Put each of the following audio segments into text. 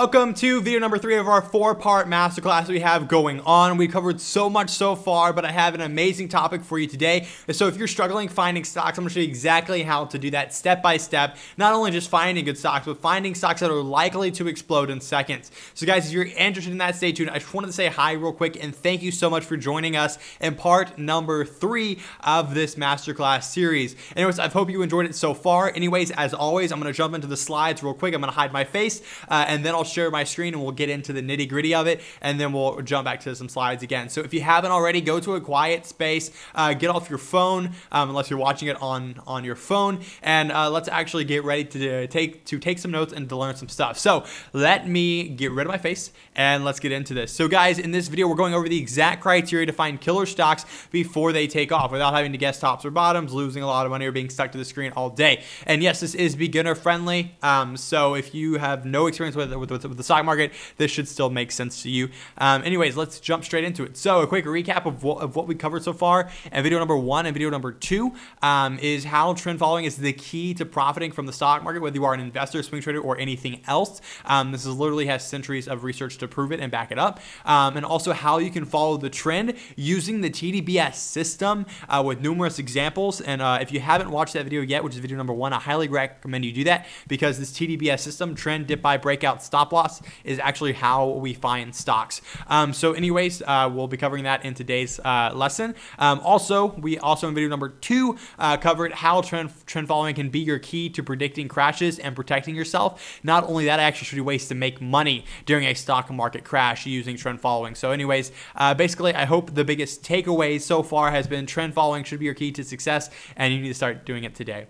Welcome to video number three of our four part masterclass we have going on. We covered so much so far, but I have an amazing topic for you today. So, if you're struggling finding stocks, I'm gonna show you exactly how to do that step by step. Not only just finding good stocks, but finding stocks that are likely to explode in seconds. So, guys, if you're interested in that, stay tuned. I just wanted to say hi real quick and thank you so much for joining us in part number three of this masterclass series. Anyways, I hope you enjoyed it so far. Anyways, as always, I'm gonna jump into the slides real quick. I'm gonna hide my face uh, and then I'll share my screen and we'll get into the nitty gritty of it and then we'll jump back to some slides again. So if you haven't already, go to a quiet space, uh, get off your phone um, unless you're watching it on on your phone, and uh, let's actually get ready to take to take some notes and to learn some stuff. So let me get rid of my face and let's get into this. So guys, in this video, we're going over the exact criteria to find killer stocks before they take off without having to guess tops or bottoms, losing a lot of money, or being stuck to the screen all day. And yes, this is beginner friendly. Um, so if you have no experience with, with, with the stock stock market, this should still make sense to you. Um, anyways, let's jump straight into it. So, a quick recap of what, of what we covered so far. And video number one and video number two um, is how trend following is the key to profiting from the stock market, whether you are an investor, swing trader, or anything else. Um, this is literally has centuries of research to prove it and back it up. Um, and also how you can follow the trend using the TDBS system uh, with numerous examples. And uh, if you haven't watched that video yet, which is video number one, I highly recommend you do that because this TDBS system, trend, dip, buy, breakout, stop loss, is actually how we find stocks. Um, so, anyways, uh, we'll be covering that in today's uh, lesson. Um, also, we also in video number two uh, covered how trend trend following can be your key to predicting crashes and protecting yourself. Not only that, I actually showed you ways to make money during a stock market crash using trend following. So, anyways, uh, basically, I hope the biggest takeaway so far has been trend following should be your key to success, and you need to start doing it today.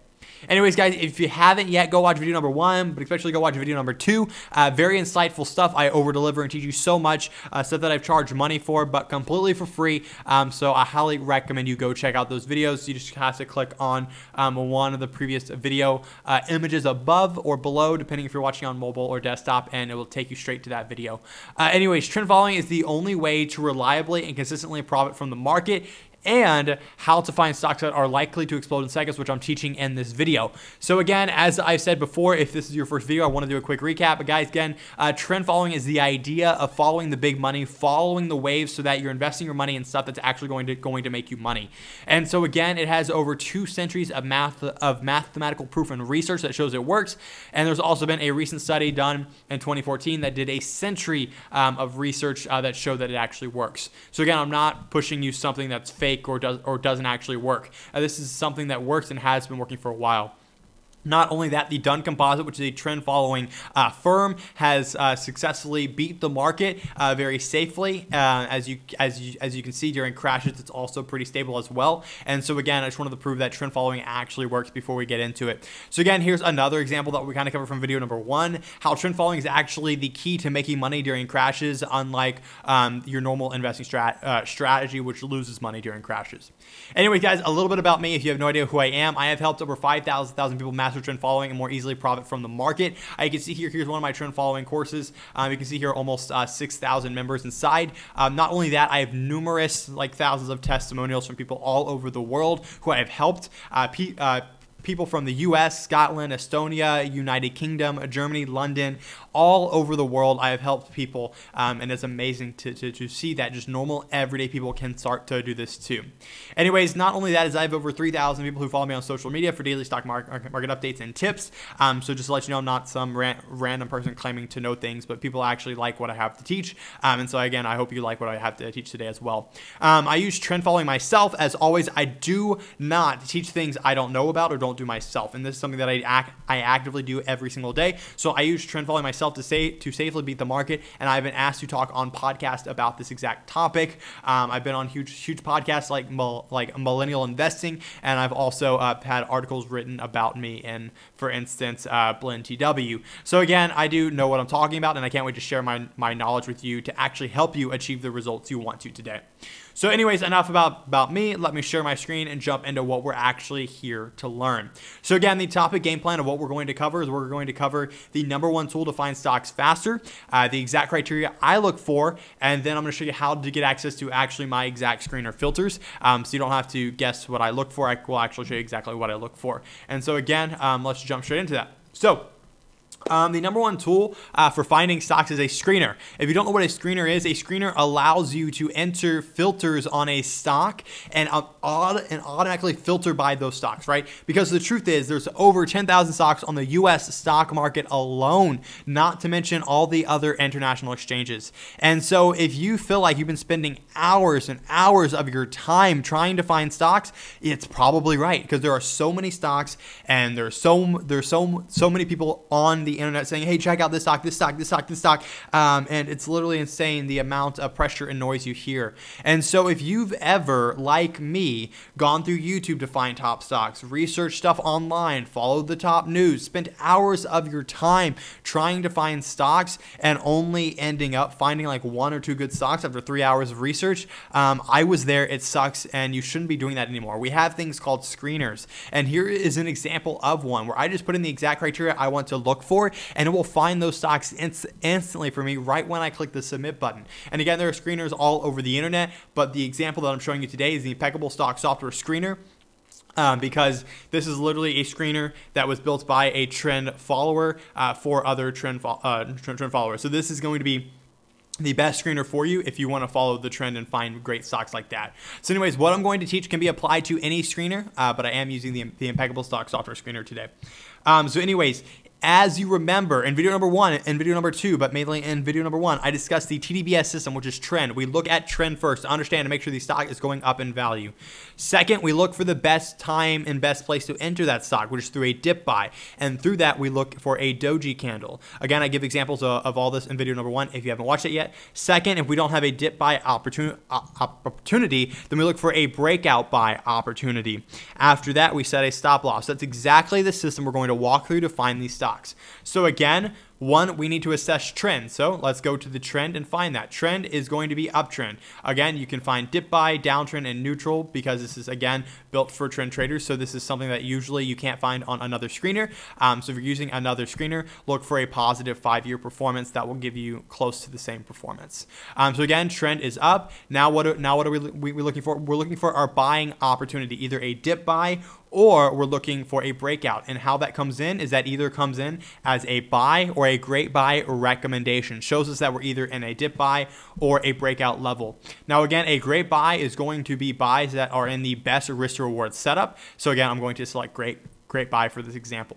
Anyways, guys, if you haven't yet, go watch video number one, but especially go watch video number two. Uh, very insightful stuff. I over deliver and teach you so much uh, stuff that I've charged money for, but completely for free. Um, so I highly recommend you go check out those videos. You just have to click on um, one of the previous video uh, images above or below, depending if you're watching on mobile or desktop, and it will take you straight to that video. Uh, anyways, trend following is the only way to reliably and consistently profit from the market and how to find stocks that are likely to explode in seconds, which I'm teaching in this video. So again, as I said before, if this is your first video, I want to do a quick recap. But guys, again, uh, trend following is the idea of following the big money, following the waves, so that you're investing your money in stuff that's actually going to going to make you money. And so again, it has over two centuries of math of mathematical proof and research that shows it works. And there's also been a recent study done in 2014 that did a century um, of research uh, that showed that it actually works. So again, I'm not pushing you something that's fake fake or does or doesn't actually work. Uh, this is something that works and has been working for a while. Not only that, the Dunn Composite, which is a trend following uh, firm, has uh, successfully beat the market uh, very safely. Uh, as you as you as you can see during crashes, it's also pretty stable as well. And so again, I just wanted to prove that trend following actually works before we get into it. So again, here's another example that we kind of covered from video number one: how trend following is actually the key to making money during crashes, unlike um, your normal investing strat- uh, strategy, which loses money during crashes. Anyway, guys, a little bit about me. If you have no idea who I am, I have helped over 5,000 people master trend following and more easily profit from the market. Uh, you can see here, here's one of my trend following courses. Um, you can see here almost uh, 6,000 members inside. Um, not only that, I have numerous, like thousands of testimonials from people all over the world who I have helped. Uh, uh people from the US, Scotland, Estonia, United Kingdom, Germany, London, all over the world. I have helped people, um, and it's amazing to, to, to, see that just normal, everyday people can start to do this too. Anyways, not only that, is I have over 3,000 people who follow me on social media for daily stock market, market updates and tips. Um, so just to let you know, I'm not some ran- random person claiming to know things, but people actually like what I have to teach. Um, and so again, I hope you like what I have to teach today as well. Um, I use trend following myself. As always, I do not teach things I don't know about or don't do myself. And this is something that I, act- I actively do every single day. So I use trend following myself myself to say to safely beat the market, and I've been asked to talk on podcast about this exact topic. Um, I've been on huge huge podcasts like like Millennial Investing, and I've also uh, had articles written about me in, for instance, uh, Blend TW. So again, I do know what I'm talking about, and I can't wait to share my my knowledge with you to actually help you achieve the results you want to today. So, anyways, enough about, about me. Let me share my screen and jump into what we're actually here to learn. So, again, the topic game plan of what we're going to cover is we're going to cover the number one tool to find stocks faster, uh, the exact criteria I look for, and then I'm going to show you how to get access to actually my exact screener filters. Um, so, you don't have to guess what I look for. I will actually show you exactly what I look for. And so, again, um, let's jump straight into that. So, Um, the number one tool uh, for finding stocks is a screener. If you don't know what a screener is, a screener allows you to enter filters on a stock and, uh, and automatically filter by those stocks, right? Because the truth is, there's over 10,000 stocks on the US stock market alone, not to mention all the other international exchanges. And so, if you feel like you've been spending hours and hours of your time trying to find stocks, it's probably right because there are so many stocks and there's so there's so so many people on the internet saying, hey, check out this stock, this stock, this stock, this stock. Um, and it's literally insane the amount of pressure and noise you hear. And so if you've ever, like me, gone through YouTube to find top stocks, research stuff online, followed the top news, spent hours of your time trying to find stocks and only ending up finding like one or two good stocks after three hours of research, um, I was there. It sucks. And you shouldn't be doing that anymore. We have things called screeners. And here is an example of one where I just put in the exact criteria I want to look for and it will find those stocks inst- instantly for me right when I click the submit button. And again, there are screeners all over the internet, but the example that I'm showing you today is the Impeccable Stock Software Screener. Um, because this is literally a screener that was built by a trend follower uh, for other trend, fo- uh, trend, trend followers. So this is going to be the best screener for you if you want to follow the trend and find great stocks like that. So, anyways, what I'm going to teach can be applied to any screener, uh, but I am using the, the Impeccable Stock Software Screener today. Um, so, anyways, as you remember in video number one and video number two, but mainly in video number one, I discussed the TDBS system, which is trend. We look at trend first to understand and make sure the stock is going up in value. Second, we look for the best time and best place to enter that stock, which is through a dip buy. And through that, we look for a doji candle. Again, I give examples of, of all this in video number one if you haven't watched it yet. Second, if we don't have a dip buy opportunity, opportunity then we look for a breakout buy opportunity. After that, we set a stop loss. That's exactly the system we're going to walk through to find these stocks stocks. So again, one, we need to assess trend. So let's go to the trend and find that. Trend is going to be uptrend. Again, you can find dip buy, downtrend, and neutral because this is, again, built for trend traders. So this is something that usually you can't find on another screener. Um, so if you're using another screener, look for a positive five-year performance that will give you close to the same performance. Um, so again, trend is up. Now what, are, now what are we, we, we looking for? We're looking for our buying opportunity, either a dip buy or we're looking for a breakout. And how that comes in is that either comes in as a buy or a great buy recommendation. Shows us that we're either in a dip buy or a breakout level. Now, again, a great buy is going to be buys that are in the best risk to reward setup. So again, I'm going to select great, great buy for this example.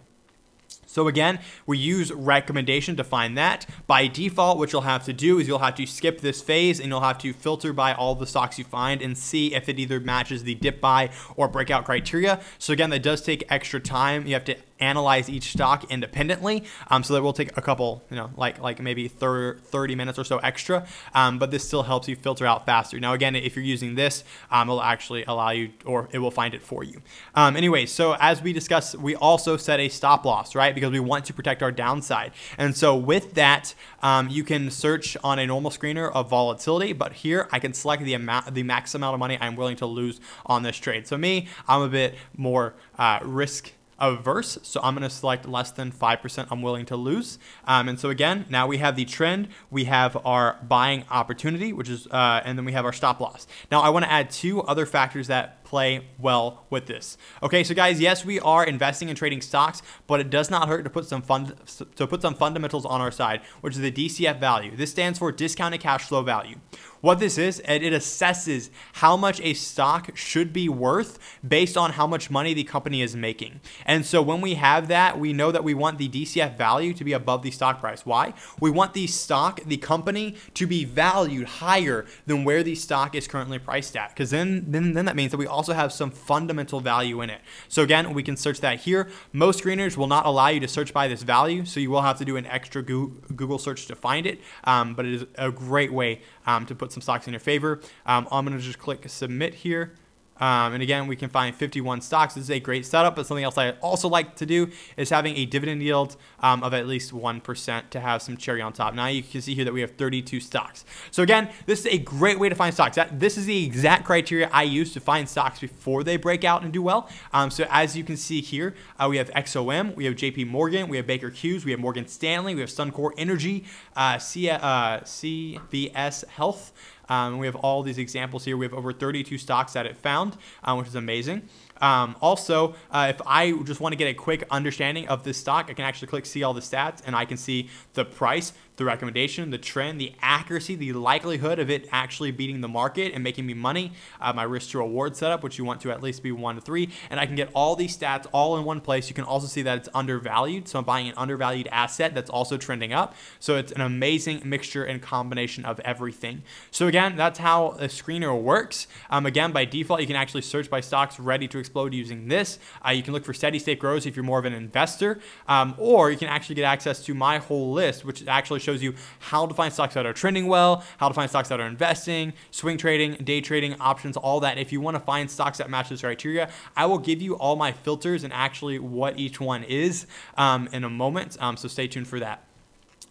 So again, we use recommendation to find that. By default, what you'll have to do is you'll have to skip this phase and you'll have to filter by all the stocks you find and see if it either matches the dip buy or breakout criteria. So again, that does take extra time. You have to analyze each stock independently. Um, so that will take a couple, you know, like like maybe 30 minutes or so extra. Um, but this still helps you filter out faster. Now, again, if you're using this, um, it'll actually allow you, or it will find it for you. Um, anyway, so as we discussed, we also set a stop loss, right? Because we want to protect our downside. And so with that, um, you can search on a normal screener of volatility, but here I can select the amount, the max amount of money I'm willing to lose on this trade. So me, I'm a bit more uh, risk averse. So I'm going to select less than 5% I'm willing to lose. Um, and so again, now we have the trend, we have our buying opportunity, which is, uh, and then we have our stop loss. Now I want to add two other factors that play well with this. Okay, so guys, yes, we are investing in trading stocks, but it does not hurt to put some fund to put some fundamentals on our side, which is the DCF value. This stands for discounted cash flow value. What this is, and it assesses how much a stock should be worth based on how much money the company is making. And so when we have that, we know that we want the DCF value to be above the stock price. Why? We want the stock, the company, to be valued higher than where the stock is currently priced at. Because then, then, then that means that we also have some fundamental value in it. So again, we can search that here. Most screeners will not allow you to search by this value, so you will have to do an extra Google search to find it. Um, but it is a great way um, to put some stocks in your favor. Um, I'm to just click submit here. Um, and again, we can find 51 stocks. This is a great setup, but something else I also like to do is having a dividend yield um, of at least 1% to have some cherry on top. Now you can see here that we have 32 stocks. So again, this is a great way to find stocks. That, this is the exact criteria I use to find stocks before they break out and do well. Um, so as you can see here, uh, we have XOM, we have JP Morgan, we have Baker Hughes, we have Morgan Stanley, we have Suncor Energy, uh, C, uh, CVS Health, um, we have all these examples here. We have over 32 stocks that it found, um, which is amazing. Um, also, uh, if I just want to get a quick understanding of this stock, I can actually click see all the stats and I can see the price, the recommendation, the trend, the accuracy, the likelihood of it actually beating the market and making me money, uh, my risk to reward setup, which you want to at least be one to three. And I can get all these stats all in one place. You can also see that it's undervalued. So I'm buying an undervalued asset that's also trending up. So it's an amazing mixture and combination of everything. So again, that's how a screener works. Um, again, by default, you can actually search by stocks ready to explode using this. Uh, you can look for steady state growth if you're more of an investor, um, or you can actually get access to my whole list, which actually shows you how to find stocks that are trending well, how to find stocks that are investing, swing trading, day trading, options, all that. If you want to find stocks that match this criteria, I will give you all my filters and actually what each one is um, in a moment. Um, so stay tuned for that.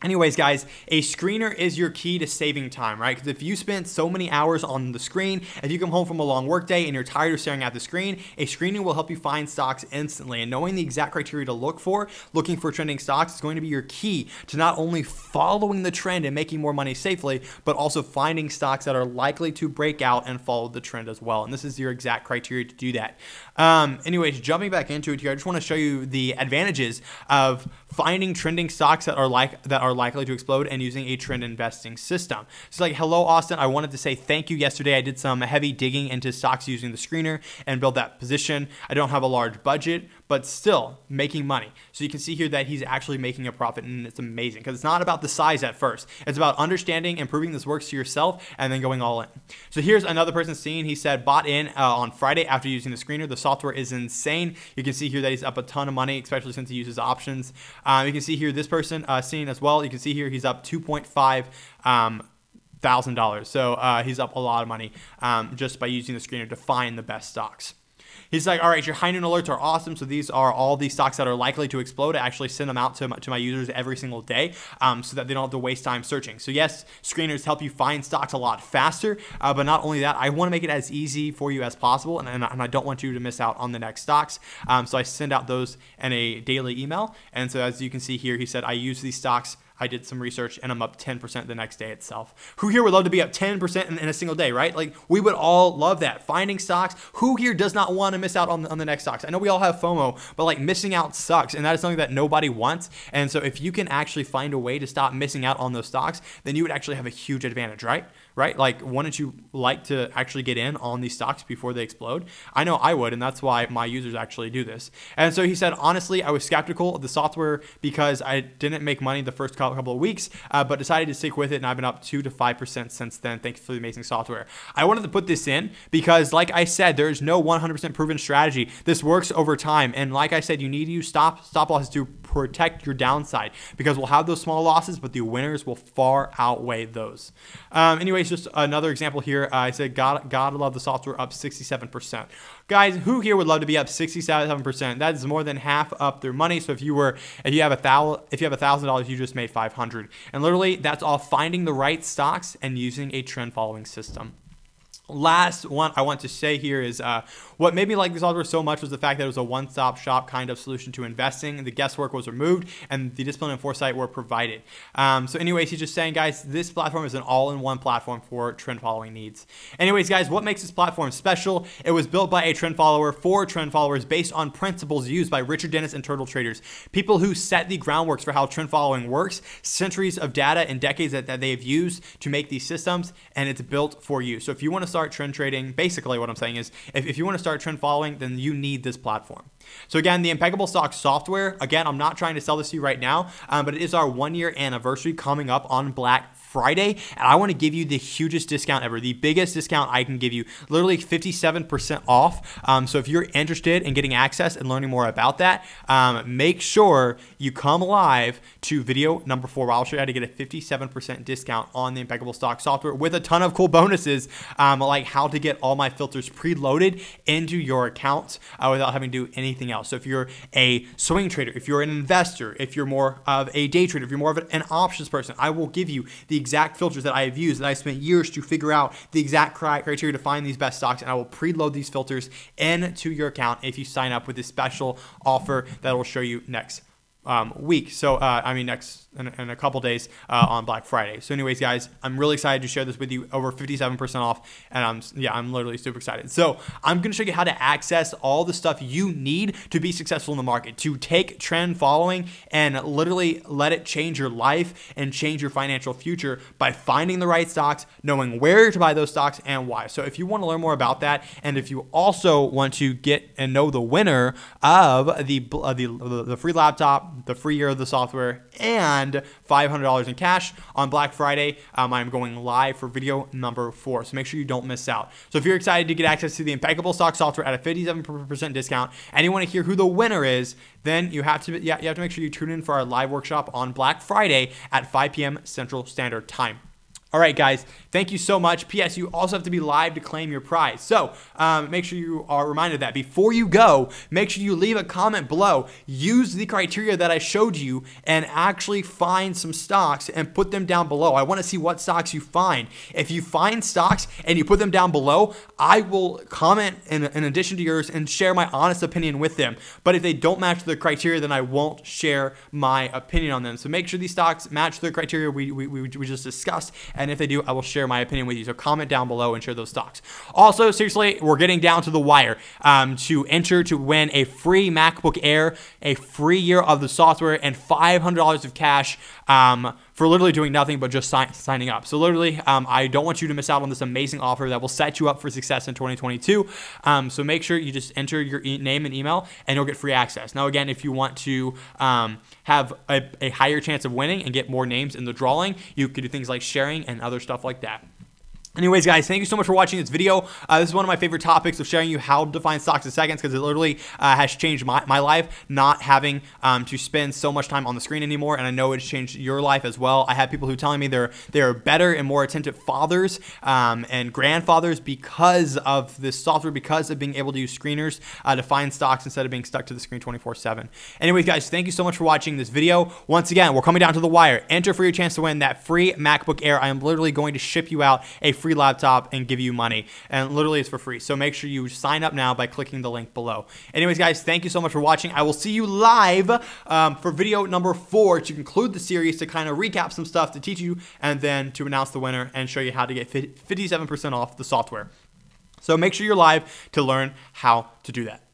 Anyways, guys, a screener is your key to saving time, right? Because if you spend so many hours on the screen, if you come home from a long workday and you're tired of staring at the screen, a screener will help you find stocks instantly. And knowing the exact criteria to look for, looking for trending stocks, is going to be your key to not only following the trend and making more money safely, but also finding stocks that are likely to break out and follow the trend as well. And this is your exact criteria to do that. Um, anyways, jumping back into it here, I just want to show you the advantages of finding trending stocks that are like that are likely to explode and using a trend investing system. So like, hello Austin, I wanted to say thank you yesterday. I did some heavy digging into stocks using the screener and build that position. I don't have a large budget, but still making money. So you can see here that he's actually making a profit and it's amazing because it's not about the size at first. It's about understanding and proving this works to yourself and then going all in. So here's another person seeing, he said bought in uh, on Friday after using the screener. The software is insane. You can see here that he's up a ton of money, especially since he uses options. Um, you can see here this person uh, seeing as well. You can see here he's up 2.5 um, thousand dollars. So uh, he's up a lot of money um, just by using the screener to find the best stocks. He's like, all right, your high noon alerts are awesome. So these are all these stocks that are likely to explode. I actually send them out to my, to my users every single day um, so that they don't have to waste time searching. So yes, screeners help you find stocks a lot faster. Uh, but not only that, I want to make it as easy for you as possible. And, and, and I don't want you to miss out on the next stocks. Um, so I send out those in a daily email. And so as you can see here, he said, I use these stocks I did some research and I'm up 10% the next day itself. Who here would love to be up 10% in, in, a single day, right? Like we would all love that. Finding stocks. Who here does not want to miss out on, on the next stocks? I know we all have FOMO, but like missing out sucks. And that is something that nobody wants. And so if you can actually find a way to stop missing out on those stocks, then you would actually have a huge advantage, right? right? Like, wouldn't you like to actually get in on these stocks before they explode? I know I would, and that's why my users actually do this. And so he said, honestly, I was skeptical of the software because I didn't make money the first couple of weeks, uh, but decided to stick with it, and I've been up two to five percent since then. Thanks for the amazing software. I wanted to put this in because, like I said, there is no 100% proven strategy. This works over time, and like I said, you need to use stop stop losses to protect your downside because we'll have those small losses, but the winners will far outweigh those. Um, anyways, just another example here. Uh, I said, God, God love the software up 67%. Guys, who here would love to be up 67%? That is more than half up their money. So if you were, if you have a thousand, if you have a thousand dollars, you just made 500. And literally, that's all finding the right stocks and using a trend following system last one I want to say here is uh, what made me like this software so much was the fact that it was a one-stop shop kind of solution to investing. The guesswork was removed and the discipline and foresight were provided. Um, so anyways, he's just saying, guys, this platform is an all-in-one platform for trend following needs. Anyways, guys, what makes this platform special? It was built by a trend follower for trend followers based on principles used by Richard Dennis and Turtle Traders, people who set the groundworks for how trend following works, centuries of data and decades that, that they have used to make these systems, and it's built for you. So if you want to start trend trading, basically what I'm saying is if, if you want to start trend following, then you need this platform. So again, the Impeccable Stock software, again, I'm not trying to sell this to you right now, um, but it is our one year anniversary coming up on Black Friday, and I want to give you the hugest discount ever, the biggest discount I can give you, literally 57% off. Um, so if you're interested in getting access and learning more about that, um, make sure you come live to video number four. I'll show you how to get a 57% discount on the Impeccable Stock software with a ton of cool bonuses, um, like how to get all my filters preloaded into your account uh, without having to do anything else. So if you're a swing trader, if you're an investor, if you're more of a day trader, if you're more of an options person, I will give you the exact filters that I have used that I spent years to figure out the exact criteria to find these best stocks. And I will preload these filters into your account if you sign up with this special offer that I will show you next. Um, week. So, uh, I mean, next in, in a couple days uh, on Black Friday. So, anyways, guys, I'm really excited to share this with you. Over 57% off, and I'm yeah, I'm literally super excited. So, I'm gonna show you how to access all the stuff you need to be successful in the market, to take trend following and literally let it change your life and change your financial future by finding the right stocks, knowing where to buy those stocks and why. So, if you want to learn more about that, and if you also want to get and know the winner of the uh, the, the free laptop, the free year of the software, and $500 in cash on Black Friday. Um, I'm going live for video number four, so make sure you don't miss out. So if you're excited to get access to the impeccable stock software at a 57% discount, and you want to hear who the winner is, then you have to yeah you have to make sure you tune in for our live workshop on Black Friday at 5 p.m. Central Standard Time. All right, guys, thank you so much. P.S. You also have to be live to claim your prize. So um, make sure you are reminded of that before you go, make sure you leave a comment below. Use the criteria that I showed you and actually find some stocks and put them down below. I want to see what stocks you find. If you find stocks and you put them down below, I will comment in, in addition to yours and share my honest opinion with them. But if they don't match the criteria, then I won't share my opinion on them. So make sure these stocks match the criteria we, we, we just discussed and if they do, I will share my opinion with you. So comment down below and share those stocks. Also, seriously, we're getting down to the wire um, to enter to win a free MacBook Air, a free year of the software, and $500 of cash. Um, for literally doing nothing but just sign, signing up. So literally, um, I don't want you to miss out on this amazing offer that will set you up for success in 2022. Um, so make sure you just enter your e- name and email, and you'll get free access. Now, again, if you want to um, have a, a higher chance of winning and get more names in the drawing, you could do things like sharing and other stuff like that. Anyways, guys, thank you so much for watching this video. Uh, this is one of my favorite topics of sharing you how to define stocks in seconds because it literally uh, has changed my, my life, not having um, to spend so much time on the screen anymore. And I know it's changed your life as well. I have people who telling me they're they're better and more attentive fathers um, and grandfathers because of this software, because of being able to use screeners uh, to find stocks instead of being stuck to the screen 24/7. Anyways, guys, thank you so much for watching this video. Once again, we're coming down to the wire. Enter for your chance to win that free MacBook Air. I am literally going to ship you out a free laptop and give you money. And literally, it's for free. So make sure you sign up now by clicking the link below. Anyways, guys, thank you so much for watching. I will see you live um, for video number four to conclude the series to kind of recap some stuff to teach you and then to announce the winner and show you how to get 57% off the software. So make sure you're live to learn how to do that.